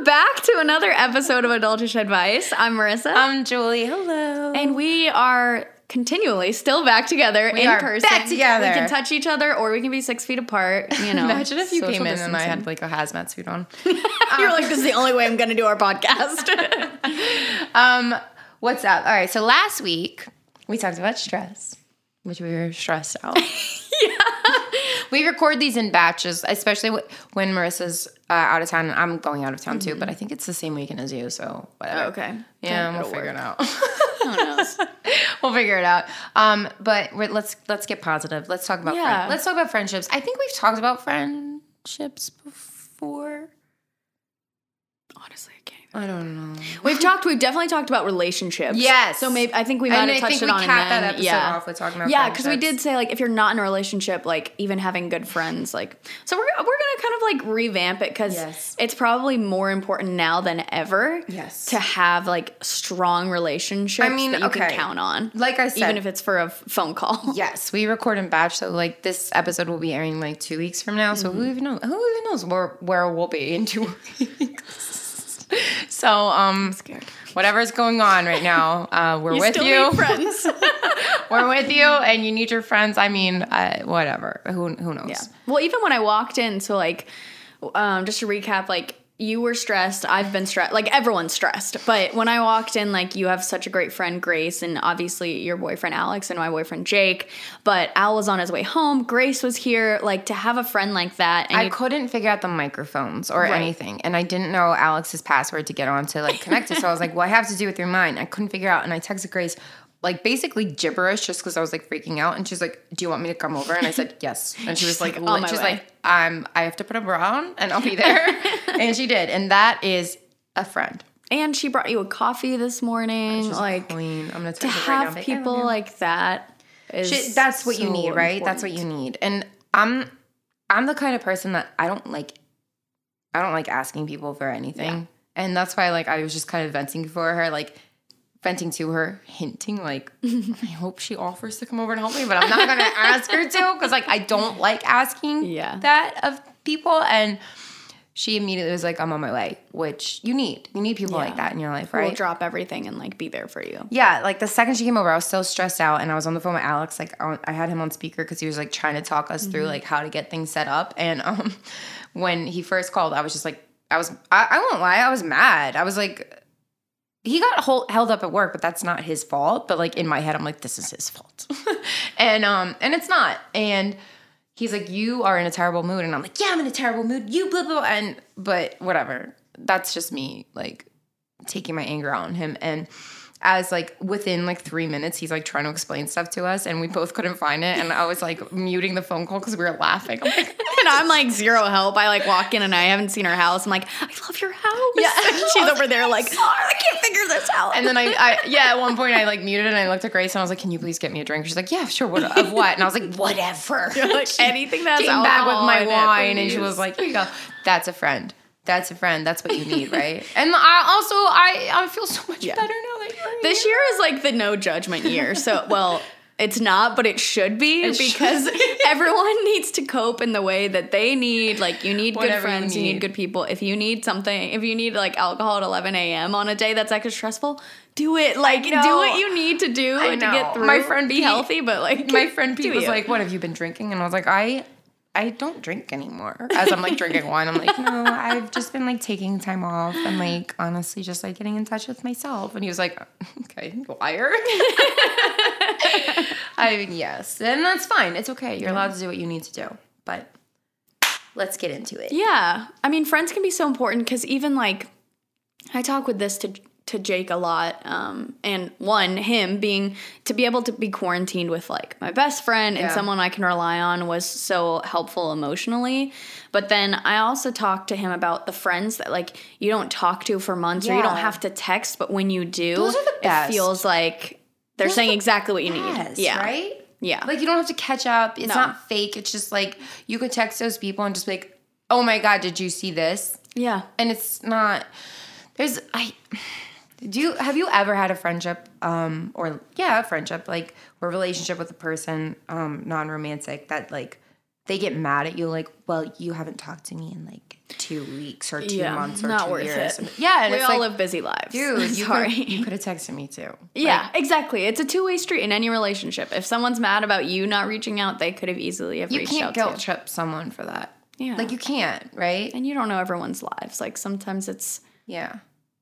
Welcome back to another episode of Adultish Advice. I'm Marissa. I'm Julie. Hello. and we are continually still back together We in are person. back together. We can touch each other or we can be six feet apart. You know. Imagine if you came in and I had like a hazmat suit on. You're like, this is the only way I'm going to do our podcast. Um, what's up? All right. So last week we talked about stress, which we were stressed out. yeah. We record these in batches, especially when Marissa's uh, out of town. I'm going out of town too, but I think it's the same weekend as you. So whatever. okay. Yeah, we'll figure work. it out. Who knows? we'll figure it out. Um, but we're, let's let's get positive. Let's talk about Yeah. friend- let's talk about friendships. I think we've talked about friendships before. Honestly, I don't know. We've talked. We've definitely talked about relationships. Yes. So maybe I think we might And have I touched think it we on. capped that episode yeah. off with talking about Yeah, because we did say like if you're not in a relationship, like even having good friends, like so we're we're gonna kind of like revamp it because Yes. it's probably more important now than ever. Yes. To have like strong relationships. I mean, that you okay. can count on. Like I said, even if it's for a phone call. yes, we record in batch, so like this episode will be airing like two weeks from now. So mm-hmm. who even knows? Who even knows where where we'll be in two weeks? so um, Scared. whatever's going on right now, uh, we're with still you. friends. we're with you, and you need your friends. I mean, uh, whatever. Who who knows? Yeah. Well, even when I walked in, so like, um, just to recap, like you were stressed. I've been stressed. Like everyone's stressed. But when I walked in, like you have such a great friend, Grace, and obviously your boyfriend Alex and my boyfriend Jake. But Al was on his way home. Grace was here. Like to have a friend like that, and I you, couldn't figure out the microphones or anything, and I didn't know Alex's password to get on to like connect it. So I was like, "Well, I have to do it through mine." I couldn't figure out, and I texted Grace like basically gibberish just because I was like freaking out, and she's like, "Do you want me to come over?" And I said, "Yes," and she was like, like, "On my "She's way." like, I'm I have to put a bra on, and I'll be there," and she did, and that is a friend. and she brought you a coffee this morning. She's Like queen. I'm gonna to text her right now. have like, people you." like that is Shit, that's what you need, right? That's what you need. And I'm I'm the kind of person that I don't like I don't like asking people for anything. Yeah. And that's why like I was just kind of venting for her, like venting to her, hinting like I hope she offers to come over and help me, but I'm not gonna ask her to because like I don't like asking Yeah. that of people. And she immediately was like, I'm on my way, which you need. You need people like that in your life, right? drop everything and like be there for you. Yeah, like the second she came over, I was so stressed out, and I was on the phone with Alex. Like I had him on speaker because he was like trying to talk us through like how to get things set up. And um, when he first called, I was just like, I was, I, I won't lie, I was mad. I was like, he got hold, held up at work, but that's not his fault. But like in my head, I'm like, this is his fault, and um, and it's not. And he's like, you are in a terrible mood, and I'm like, yeah, I'm in a terrible mood. You blah blah, blah. and but whatever. That's just me, like taking my anger out on him and as like within like three minutes he's like trying to explain stuff to us and we both couldn't find it and i was like muting the phone call because we were laughing i'm like And I'm like zero help. I like walk in and I haven't seen her house. I'm like, I love your house. Yeah. She's over there like, I can't figure this out. and then I, I yeah at one point i like muted and i looked at grace and i was like can you please get me a drink she's like yeah sure what of what and i was like whatever like anything that's came back with my it, wine and she was like here you go that's a friend that's a friend that's what you need right and i also i i feel so much Yeah. better now that you're This year is like the no judgment year. So, well, it's not, but it should be It should because everyone needs to cope in the way that they need. Like, you need good Whatever you friends, you need. need. good people. If you need something, if you need like alcohol at 11 a.m. on a day that's extra stressful, do it. Like, do what you need to do to get through. My friend be Pete- healthy, but like, my friend Pete was you. like, "What have you been drinking?" And I was like, "I, I don't drink anymore." As I'm like drinking wine, I'm like, "No, I've just been like taking time off and like honestly just like getting in touch with myself." And he was like, "Okay, liar." I mean, yes, and that's fine. It's okay. You're allowed to do what you need to do, but let's get into it. Yeah. I mean, friends can be so important because even like I talk with this to to Jake a lot. Um, and one, him being to be able to be quarantined with like my best friend and someone I can rely on was so helpful emotionally. But then I also talked to him about the friends that like you don't talk to for months or you don't have to text, but when you do, Those are the it feels like they're Those saying the exactly what you Yes, need. Yeah. right. Yeah. Like you don't have to catch up. It's No. not fake. It's just like you could text those people and just be like, "Oh my god, did you see this?" yeah. and it's not there's i do you have you ever had a friendship um or yeah a friendship like or relationship with a person um non-romantic that like they get mad at you like, well, you haven't talked to me in like two weeks or two Yeah, months or not two worth years. it. Yeah, and we all like, live busy lives. dude, you sorry. could you could have texted me too. yeah, exactly. It's a two way street in any relationship. If someone's mad about you not reaching out, they could have easily have reached out. you reached can't guilt trip someone for that. Yeah. Like you can't, right? And you don't know everyone's lives. Like sometimes it's Yeah.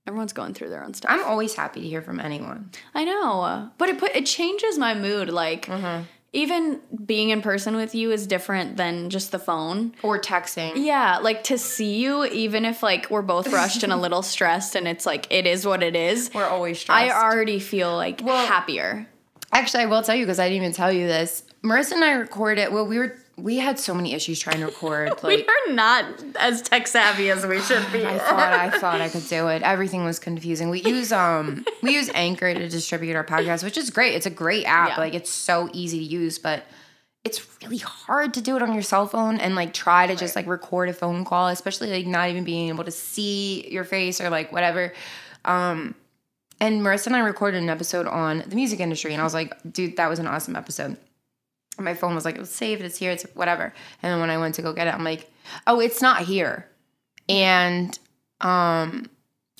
Everyone's going through their own stuff. I'm always happy to hear from anyone. I know, but it put it changes my mood. Like Mm-hmm. even being in person with you is different than just the phone. Or texting. Yeah, like to see you, even if like we're both rushed and a little stressed, and it's like it is what it is. We're always stressed. I already feel like Well- happier. Actually, I will tell you because I didn't even tell you this. Marissa and I recorded. Well, we were we had so many issues trying to record. We are not as tech savvy as we should be. I thought I thought I could do it. Everything was confusing. We use um we use Anchor to distribute our podcast, which is great. It's a great app. Yeah. Like it's so easy to use, but it's really hard to do it on your cell phone and like try to just like record a phone call, especially like not even being able to see your face or like whatever. Um and Marissa and I recorded an episode on the music industry, and I was like, dude, that was an awesome episode. My phone was like, it was saved, it's here, it's whatever. And then when I went to go get it, I'm like, oh, it's not here. And um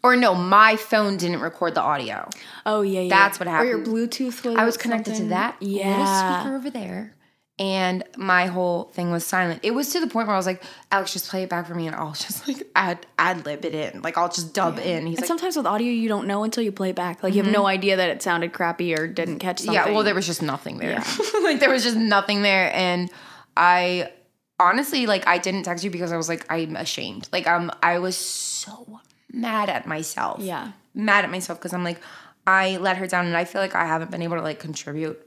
or no, my phone didn't record the audio. Oh yeah, yeah. That's what happened. Or your. Bluetooth was. I was connected to something- that little Yeah. speaker over there. And my whole thing was silent. It was to the point where I was like, Alex, just play it back for me and I'll just like add ad lib it in. Like I'll just dub in. He's And like, Mm-hmm. sometimes with audio, you don't know until you play it back. Like you have no idea that it sounded crappy or didn't catch something. Yeah, well, there was just nothing there. like there was just nothing there, and I honestly like I didn't text you because I was like I'm ashamed. Like I'm I was so mad at myself. Yeah. mad at myself because I'm like I let her down, and I feel like I haven't been able to like contribute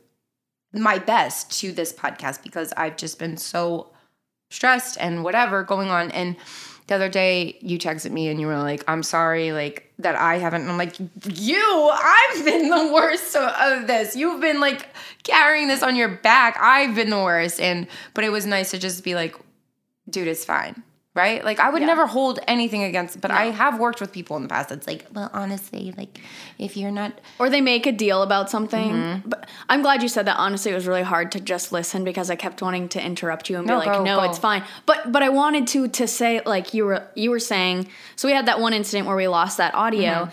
my best to this podcast because I've just been so stressed and whatever going on and. The other day, you texted me and you were like, "I'm sorry, like that I haven't." And I'm like, "You, I've been the worst of- of this. You've been like carrying this on your back. I've been the worst." And but it was nice to just be like, "Dude, it's fine." Right? Like I would Yeah. never hold anything against, but I have worked with people in the past that's like, well, honestly, like if you're not or they make a deal about something. Mm-hmm. But I'm glad you said that. Honestly, it was really hard to just listen because I kept wanting to interrupt you and No, be like, go, "No, go. it's fine." But but I wanted to to say like you were you were saying. So we had that one incident where we lost that audio. Mm-hmm.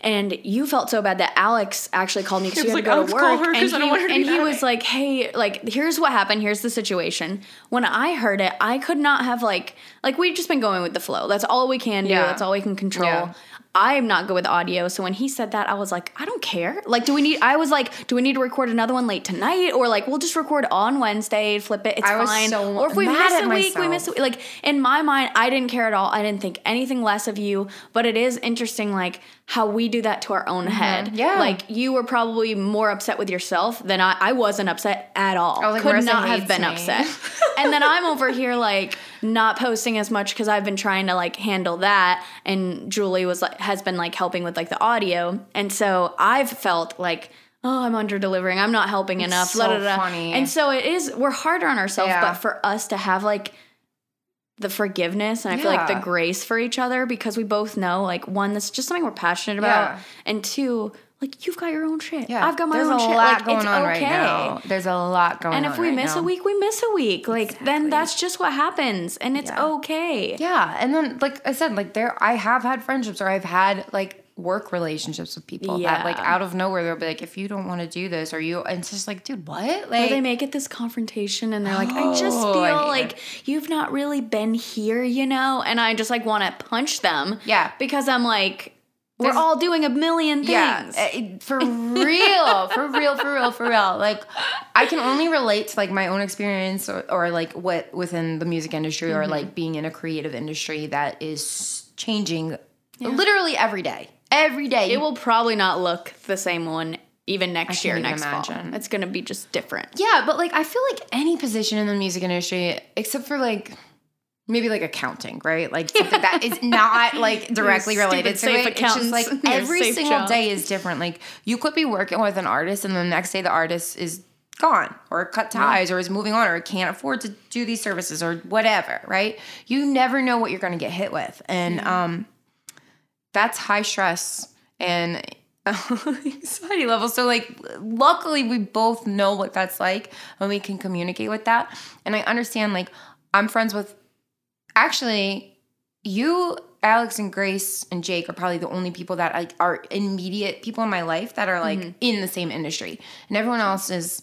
And you felt so bad that Alex actually called me because you had to go to "Alex, call work. and I don't he, want her to and he was like, "Hey, like here's what happened. Here's the situation." When I heard it, I could not have like like we've just been going with the flow. That's all we can do. Yeah. That's all we can control. Yeah. I'm not good with audio. So when he said that, I was like, I don't care. Like, do we need, I was like, do we need to record another one late tonight? Or like, we'll just record on Wednesday, flip it. It's I fine. so or if we miss a week, we miss a week. Like, in my mind, I didn't care at all. I didn't think anything less of you. But it is interesting, like, how we do that to our own head. Mm-hmm. Yeah. Like, you were probably more upset with yourself than I, I wasn't upset at all. I was like, Could Marissa not have been me. upset. and then I'm over here like not posting as much because I've been trying to like handle that, and Julie was like has been like helping with like the audio, and so I've felt like. Oh, I'm under delivering. I'm not helping enough. so la, da, da. funny. And so it is. We're harder on ourselves, Yeah. but for us to have like the forgiveness and I feel like the grace for each other because we both know like one, that's just something we're passionate about, Yeah. and two, like you've got your own shit. Yeah, I've got my there's own a shit. lot like going it's on okay. right now. There's a lot going on. And if we right miss now. a week, we miss a week. Like then that's just what happens and it's Yeah. okay. yeah, and then like I said, like there, I have had friendships or I've had like work relationships with people that like out of nowhere they'll be like, if you don't want to do this or you, and it's just like, dude, what? Or Like they make it this confrontation and they're like, I just Oh, feel I like you've not really been here, you know? And I just like want to punch them. Yeah. Because I'm like, we're all doing a million things. Yeah, for real, for real, for real, for real. Like, I can only relate to like my own experience or, or like what within the music industry or Mm-hmm. like being in a creative industry that is changing literally every day. Every day, It will probably not look the same one even next year, next fall. It's going to be just different. Yeah, but like I feel like any position in the music industry, except for like maybe like accounting, right? Like something that is not like directly related to it. It's just like every single job. day is different. Like you could be working with an artist and the next day the artist is gone or cut ties or is moving on or can't afford to do these services or whatever, right? You never know what you're going to get hit with. And um that's high stress and anxiety level. So like luckily we both know what that's like and we can communicate with that. And I understand like I'm friends with actually you, Alex and Grace and Jake are probably the only people that like are immediate people in my life that are like mm-hmm. in the same industry. And everyone else is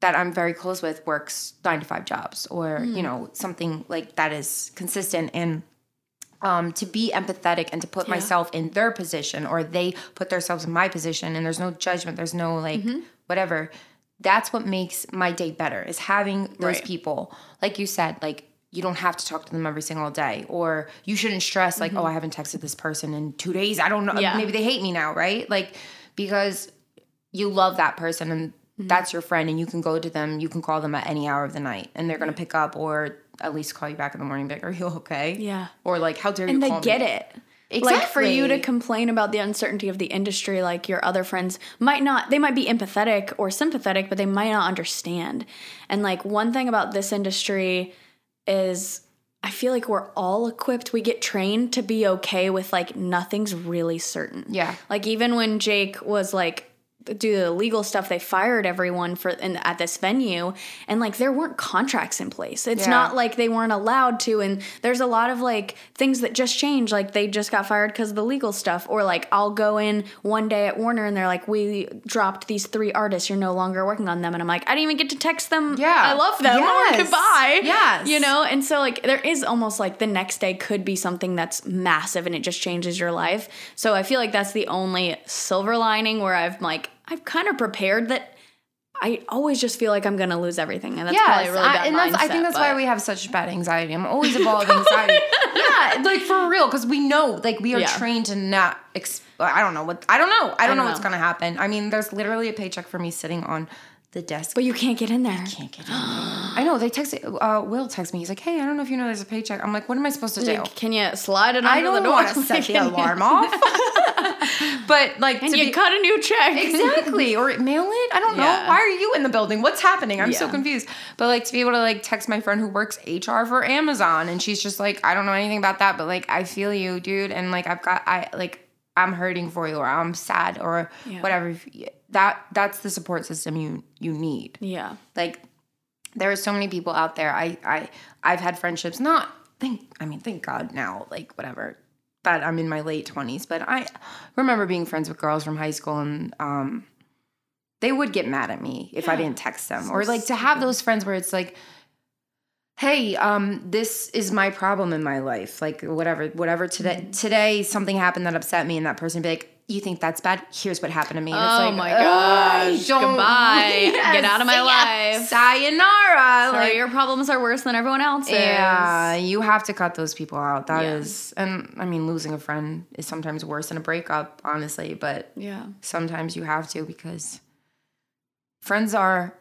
that I'm very close with works nine to five jobs or, you mm. know, something like that is consistent and um, to be empathetic and to put myself in their position or they put themselves in my position and there's no judgment, there's no like mm-hmm. whatever. That's what makes my day better is having those Right. people. Like you said, like you don't have to talk to them every single day or you shouldn't stress like, oh, I haven't texted this person in two days. I don't know. Yeah. Maybe they hate me now, right? Like because you love that person and Mm-hmm. that's your friend and you can go to them, you can call them at any hour of the night and they're gonna pick up or at least call you back in the morning, be like, Are you okay? Yeah. Or like, how dare you and they get me? it. Like for you to complain about the uncertainty of the industry, like your other friends might not, they might be empathetic or sympathetic, but they might not understand. And like one thing about this industry is I feel like we're all equipped. We get trained to be okay with like nothing's really certain. Yeah. Like even when Jake was like do the legal stuff, they fired everyone for in, at this venue, and like there weren't contracts in place. It's Yeah. not like they weren't allowed to, and there's a lot of like things that just change Like they just got fired because of the legal stuff, or like I'll go in one day at Warner and they're like, "We dropped these three artists. You're no longer working on them," and I'm like, "I didn't even get to text them. Yeah. I love them. Yes. Goodbye. Yes. you know." And so like there is almost like the next day could be something that's massive and it just changes your life. So I feel like that's the only silver lining where I've like I've kind of prepared that I always just feel like I'm gonna lose everything, and that's probably a really I- bad and that's, I think mindset, that's why we have such bad anxiety. I'm always evolving anxiety. yeah, like for real, because we know, like we are Yeah. trained to not. Ex- I don't know what I don't know. I don't, know don't what's know. gonna happen. I mean, there's literally a paycheck for me sitting on the desk. But you can't get in there. can't get in there. I know they texted. Uh, Will text me. He's like, "Hey, I don't know if you know there's a paycheck." I'm like, "What am I supposed to do?" Like, can you slide it under I don't door? want to set the alarm off. but like, And to you be- cut a new check. exactly or mail it i don't know Yeah. why are you in the building what's happening i'm so confused but like to be able to like text my friend who works hr for amazon and she's just like i don't know anything about that but like i feel you dude and like i've got i like i'm hurting for you or i'm sad or Yeah. whatever that that's the support system you you need yeah. like there are so many people out there i i i've had friendships not thank i mean thank god now like whatever but i'm in my late 20s but i remember being friends with girls from high school and um they would get mad at me if i didn't text them or like to have those friends where it's like hey um this is my problem in my life like whatever whatever today Mm-hmm. today something happened that upset me and that person would be like you think that's bad here's what happened to me and Oh like my "Ugh, gosh, goodbye. Get out of my yeah, life." sayonara Sorry, like your problems are worse than everyone else's. yeah, you have to cut those people out. That Yeah. is, and I mean, losing a friend is sometimes worse than a breakup, honestly. But Yeah. sometimes you have to because friends are,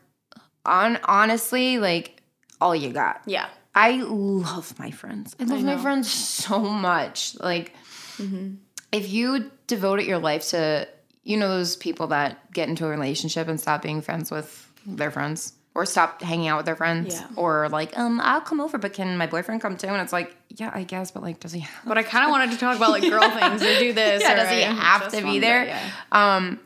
on honestly, like all you got. Yeah. I love my friends. I love my friends so much. Like, Mm-hmm. If you devoted your life to, you know, those people that get into a relationship and stop being friends with their friends or stop hanging out with their friends Yeah. or like, um, I'll come over, but can my boyfriend come too? And it's like, yeah, I guess, but like, does he have, But I kind of wanted to talk about like girl things or do this. yeah, or does he have to be there? yeah. Um,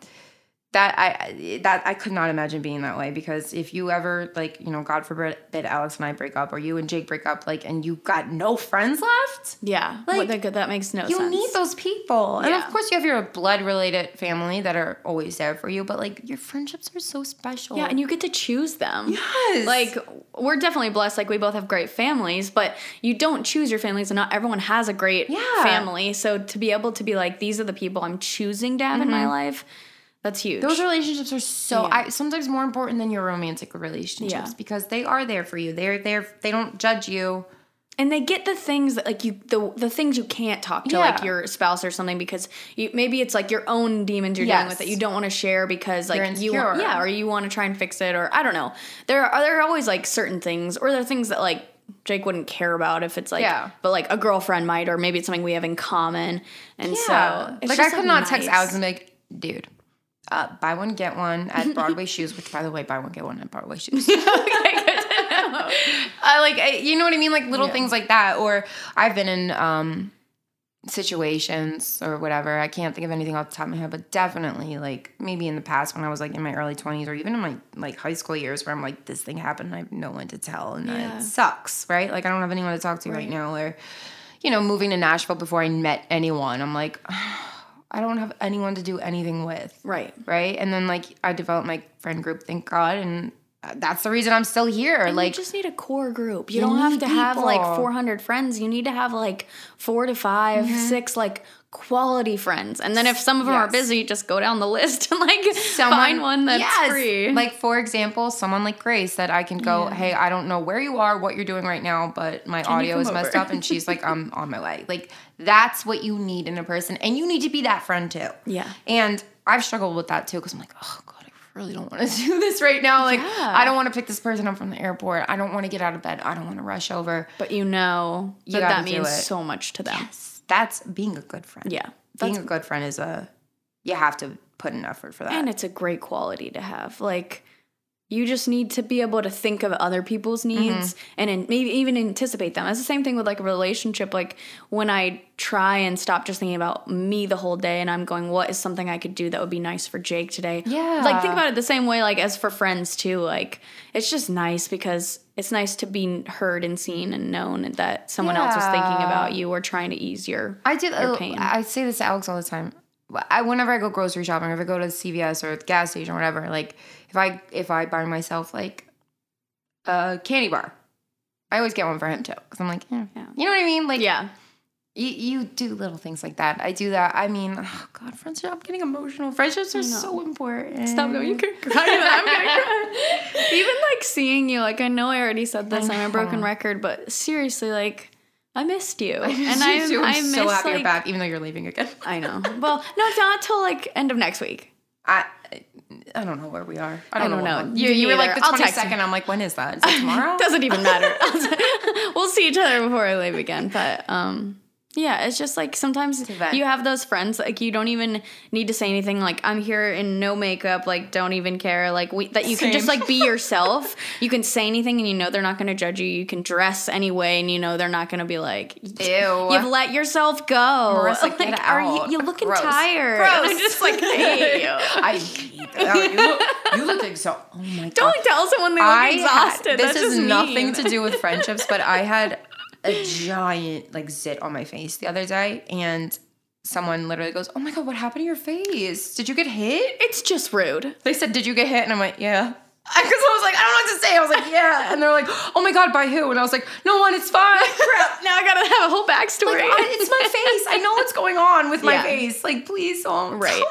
that I that I could not imagine being that way because if you ever like you know God forbid Alex and I break up or you and Jake break up like and you got no friends left Yeah. Like, that, that makes no sense. you sense. need those people. And of course, you have your blood related family that are always there for you, but like your friendships are so special. Yeah, and you get to choose them. Yes. Like we're definitely blessed. Like we both have great families, but you don't choose your families, and not everyone has a great Yeah. family. So to be able to be like, these are the people I'm choosing to have in my mm-hmm. life, that's huge. those relationships are so Yeah. I, sometimes more important than your romantic relationships Yeah. because they are there for you. They're there. They don't judge you. and they get the things that like you the the things you can't talk to like your spouse or something because you maybe it's like your own demons you're dealing with that you don't want to share because like you yeah or you want to try and fix it or I don't know. There are there are always like certain things or there are things that like Jake wouldn't care about if it's like Yeah. but like a girlfriend might or maybe it's something we have in common and so it's like I could not text. Alex and be like, dude. Uh, buy one get one at Broadway shoes. Which, by the way, buy one get one at Broadway shoes. I like, I, you know what I mean, like little Yeah. things like that. Or I've been in um, situations or whatever. I can't think of anything off the top of my head, but definitely like maybe in the past when I was like in my early 20s or even in my like high school years where I'm like this thing happened and I have no one to tell and Yeah. it sucks, right? Like I don't have anyone to talk to right, Right. now or you know, moving to Nashville before I met anyone, I'm like I don't have anyone to do anything with Right. right? And then like I developed my friend group, thank God, and uh, that's the reason I'm still here. And like you just need a core group. You, You don't have to have like 400 friends. You need to have like four to 5 Mm-hmm. six like quality friends. And then if some of them are busy, just go down the list and like someone- find one that's Yes. free. Like for example, someone like Grace that I can go, Yeah. hey, I don't know where you are, what you're doing right now, but my you audio is messed over? up, and she's like, I'm on my way. Like that's what you need in a person, and you need to be that friend too. Yeah. And I've struggled with that too because I'm like, oh god, I really don't want to do this right now. Like Yeah. I don't want to pick this person up from the airport. I don't want to get out of bed. I don't want to rush over. but you know You that that means so much to them. That's being a good friend. Yeah. being a good friend is a you have to put an effort for that. and it's a great quality to have. Like you just need to be able to think of other people's Mm-hmm. needs and in, maybe even anticipate them. It's the same thing with like a relationship. Like when I try and stop just thinking about me the whole day and I'm going, what is something I could do that would be nice for Jake today? Yeah. Like think about it the same way like as for friends too. Like it's just nice because it's nice to be heard and seen and known that someone else is thinking about you or trying to ease your I do. your pain. I say this to Alex all the time. I, whenever I go grocery shopping, or if I go to CVS or the gas station or whatever, like if I if I buy myself like a candy bar, I always get one for him too because I'm like, yeah. Yeah. you know what I mean? Like, Yeah. you, you do little things like that. I do that. I mean, oh God, friendship. I'm getting emotional. Friendships are so important. Stop going. You can cry. I'm gonna cry. Even like seeing you, like I know I already said this. I'm a broken record, but seriously, like I missed you, I miss and you too. I'm I miss so happy like you're back, even though you're leaving again. I know. Well, no, it's not till like end of next week. I I don't know where we are. I I don't, don't know. know. You, you were like the twenty second. I'm like, when is that? Is it tomorrow? Doesn't even matter. we'll see each other before I leave again. But um, yeah, it's just like sometimes you have those friends like you don't even need to say anything. Like I'm here in no makeup. Like don't even care. Like we, that you can just like be yourself. you can say anything and you know they're not going to judge you. You can dress anyway and you know they're not going to be like Ew. You've let yourself go. Marissa, like, get are you out. you looking Gross. tired? Gross. I'm just like, hey, I that. You look, you look exhausted. Oh my god. don't tell someone they look I exhausted. Had, this has just nothing to do with friendships, but I had a giant like zit on my face the other day, and someone literally goes, "Oh my god, what happened to your face? Did you get hit?" It's just rude. They said, "Did you get hit?" And I'm like, "Yeah." Because I was like, I don't know what to say. I was like, "Yeah," and they're like, "Oh my god, by who?" And I was like, "No one. It's fine." Crap, now I gotta have a whole backstory. Like, I- it's my face. I know what's going on with my Yeah. face. Like, please don't. Right.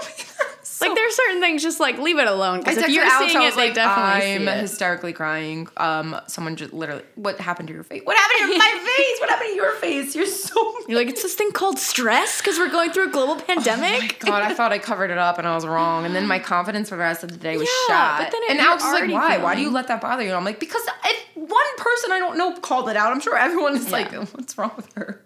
Tell me that. So- like there's certain things just like leave it alone because if you're Alex, seeing it, was they like, definitely I'm see it. hysterically crying. Um, someone just literally, what happened to your face? What happened to my face? What happened to your face? You're so. You're like it's this thing called stress because we're going through a global pandemic. God, I thought I covered it up and I was wrong. And then my confidence for the rest of the day was Yeah, shot. but then if and Alex was like, why? Why do you let that bother you? And I'm like, because if one person I don't know called it out, I'm sure everyone is like, what's wrong with her?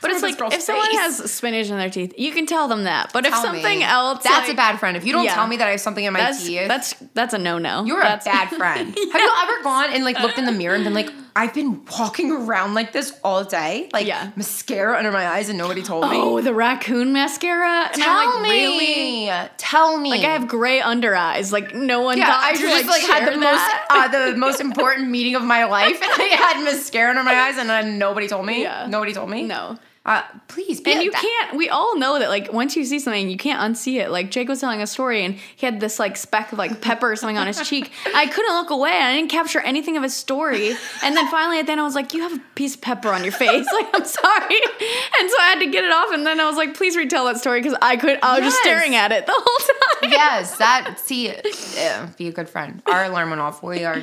But it's like if someone has spinach in their teeth, you can tell them that. But if something me. else, that's like, a bad friend. If you don't Yeah. tell me that I have something in my That's teeth, that's that's a no no. You're that's, a bad friend. Have you ever gone and like looked in the mirror and been like, I've been walking around like this all day, like Yeah. mascara under my eyes, and nobody told me. Oh, the raccoon mascara. And tell I'm like, me, really? tell me. Like I have gray under eyes. Like no one yeah, I just like, like, had the that. most uh, the most important meeting of my life, and I had mascara under my eyes, and then nobody told me. Yeah. nobody told me. no. Uh, please. Be And you that- can't. We all know that. Like once you see something, you can't unsee it. Like Jake was telling a story, and he had this like speck of like pepper or something on his cheek. I couldn't look away. and I didn't capture anything of his story. And then finally, at the end, I was like, "You have a piece of pepper on your face. Like I'm sorry." And so I had to get it off. And then I was like, "Please retell that story," because I could. I was just staring at it the whole time. yes, that see, yeah, be a good friend. Our alarm went off. We are.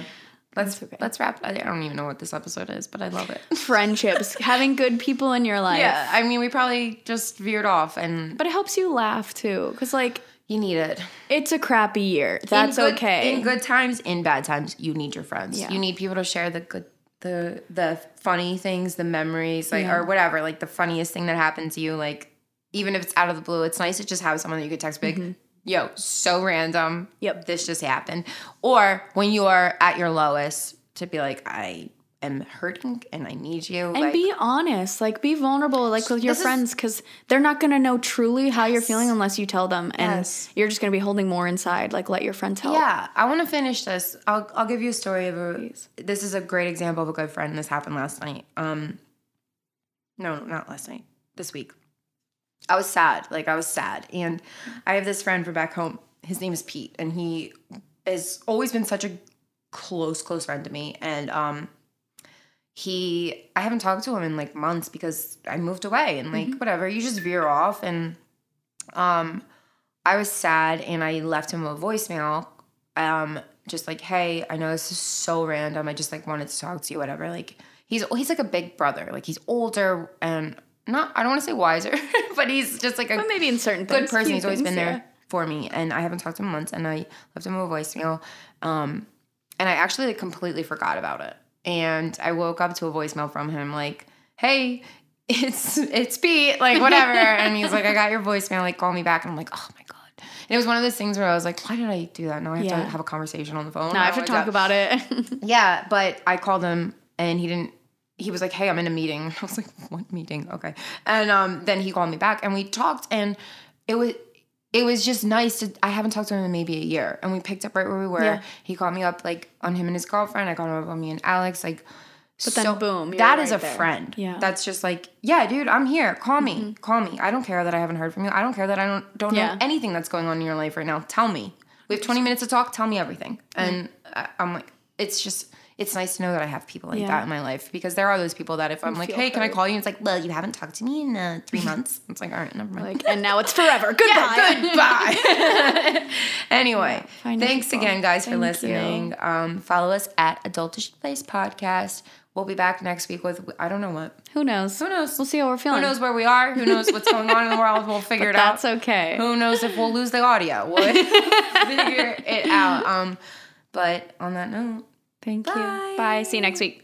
Let's okay. let's wrap. I don't even know what this episode is, but I love it. Friendships, having good people in your life. Yeah, I mean, we probably just veered off, and But it helps you laugh too, because like you need it. it's a crappy year. That's In good- okay. In good times, in bad times, you need your friends. Yeah. You need people to share the good, the the funny things, the memories, like Yeah. or whatever, like the funniest thing that happened to you. Like even if it's out of the blue, it's nice to just have someone that you could text big. Yo, so random. Yep. This just happened. Or when you are at your lowest, to be like, I am hurting and I need you. And like, be honest, like be vulnerable, like with your friends, because they're not gonna know truly how you're feeling unless you tell them, and Yes. you're just gonna be holding more inside. Like let your friends help. Yeah, I want to finish this. I'll I'll give you a story of a. Please. This is a great example of a good friend. This happened last night. Um, no, not last night. This week, I was sad. Like I was sad, and I have this friend from back home. His name is Pete, and he has always been such a close, close friend to me. And um, he, I haven't talked to him in like months because I moved away, and like whatever, you just veer off, and um. I was sad and I left him a voicemail. Um, just like, hey, I know this is so random. I just like wanted to talk to you, whatever. Like he's he's like a big brother. Like he's older and not I don't want to say wiser, but he's just like a But maybe in certain good things, person. He's always been things, there for me. And I haven't talked to him once and I left him a voicemail. Um, and I actually like completely forgot about it. And I woke up to a voicemail from him like, hey, it's it's Pete, like whatever. and he's like, I got your voicemail, like call me back. And I'm like, oh my God. And it was one of those things where I was like, why did I do that? Now I have Yeah. to have a conversation on the phone. Now I have to talk about it. Yeah, but I called him and he didn't. He was like, "Hey, I'm in a meeting." I was like, "What meeting?" Okay, and um, then he called me back and we talked, and it was it was just nice to. I haven't talked to him in maybe a year, and we picked up right where we were. Yeah. He called me up like on him and his girlfriend. I called him up on me and Alex. Like, But then boom, that is a there. friend. Yeah. Mm-hmm. that's just like, yeah, dude, I'm here. Call me, call me. I don't care that I haven't heard from you. I don't care that I don't don't Yeah. know anything that's going on in your life right now. Tell me. We have 20 minutes to talk. Tell me everything. And I, I'm like, it's just. It's nice to know that I have people like Yeah. that in my life because there are those people that if I'm like, feel hey, can I call you? It's like, well, you haven't talked to me in uh, three months. It's like, all right, never mind. like, and now it's forever. Goodbye. Yeah, goodbye. anyway, your thanks people. again, guys, for Thank listening. Um, follow us at Adultish Place Podcast. We'll be back next week with I don't know what. Who knows? Who knows? We'll see how we're feeling. Who knows where we are? Who knows what's going on in the world? We'll figure it out. That's okay. Who knows if we'll lose the audio? We'll figure it out. Um, but on that note. Thank Bye. you. Bye. See you next week.